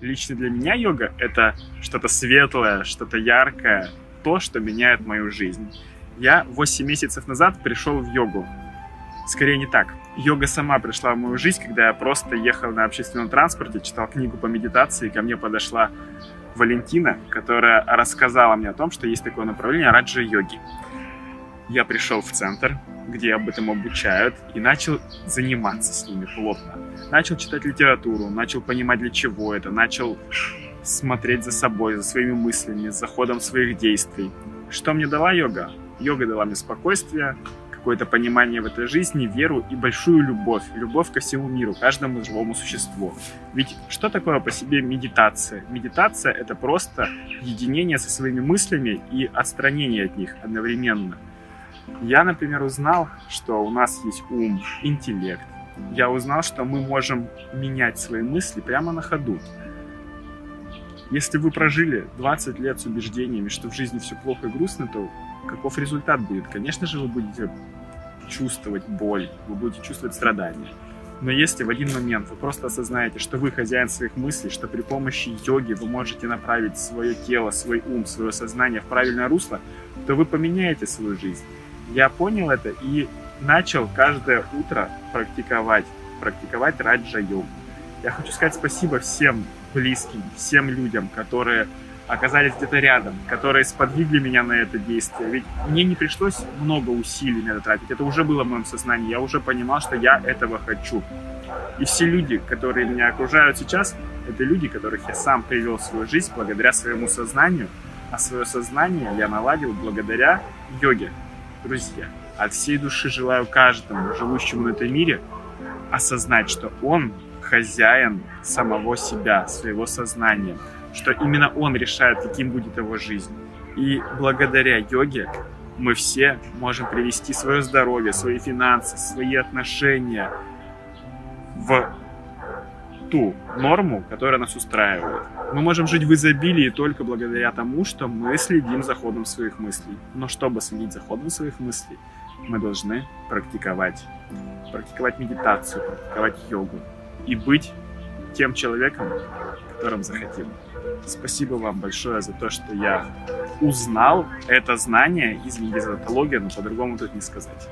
Лично для меня йога — это что-то светлое, что-то яркое, то, что меняет мою жизнь. Я 8 месяцев назад пришел в йогу. Скорее не так. Йога сама пришла в мою жизнь, когда я просто ехал на общественном транспорте, читал книгу по медитации, и ко мне подошла Валентина, которая рассказала мне о том, что есть такое направление раджа-йоги. Я пришел в центр, где об этом обучают, и начал заниматься с ними плотно. Начал читать литературу, начал понимать, для чего это, начал смотреть за собой, за своими мыслями, за ходом своих действий. Что мне дала йога? Йога дала мне спокойствие, какое-то понимание в этой жизни, веру и большую любовь. Любовь ко всему миру, каждому живому существу. Ведь что такое по себе медитация? Медитация — это просто единение со своими мыслями и отстранение от них одновременно. Я, например, узнал, что у нас есть ум, интеллект. Я узнал, что мы можем менять свои мысли прямо на ходу. Если вы прожили 20 лет с убеждениями, что в жизни все плохо и грустно, то каков результат будет? Конечно же, вы будете чувствовать боль, вы будете чувствовать страдания. Но если в один момент вы просто осознаете, что вы хозяин своих мыслей, что при помощи йоги вы можете направить свое тело, свой ум, свое сознание в правильное русло, то вы поменяете свою жизнь. Я понял это и начал каждое утро практиковать, практиковать раджа-йогу. Я хочу сказать спасибо всем близким, всем людям, которые оказались где-то рядом, которые сподвигли меня на это действие. Ведь мне не пришлось много усилий на это тратить. Это уже было в моем сознании. Я уже понимал, что я этого хочу. И все люди, которые меня окружают сейчас, это люди, которых я сам привел в свою жизнь благодаря своему сознанию. А свое сознание я наладил благодаря йоге. Друзья, от всей души желаю каждому, живущему на этом мире, осознать, что он хозяин самого себя, своего сознания что именно он решает, каким будет его жизнь. И благодаря йоге мы все можем привести свое здоровье, свои финансы, свои отношения в ту норму, которая нас устраивает. Мы можем жить в изобилии только благодаря тому, что мы следим за ходом своих мыслей. Но чтобы следить за ходом своих мыслей, мы должны практиковать. Практиковать медитацию, практиковать йогу. И быть тем человеком, которым захотим. Спасибо вам большое за то, что я узнал это знание из медиатологии, но по-другому тут не сказать.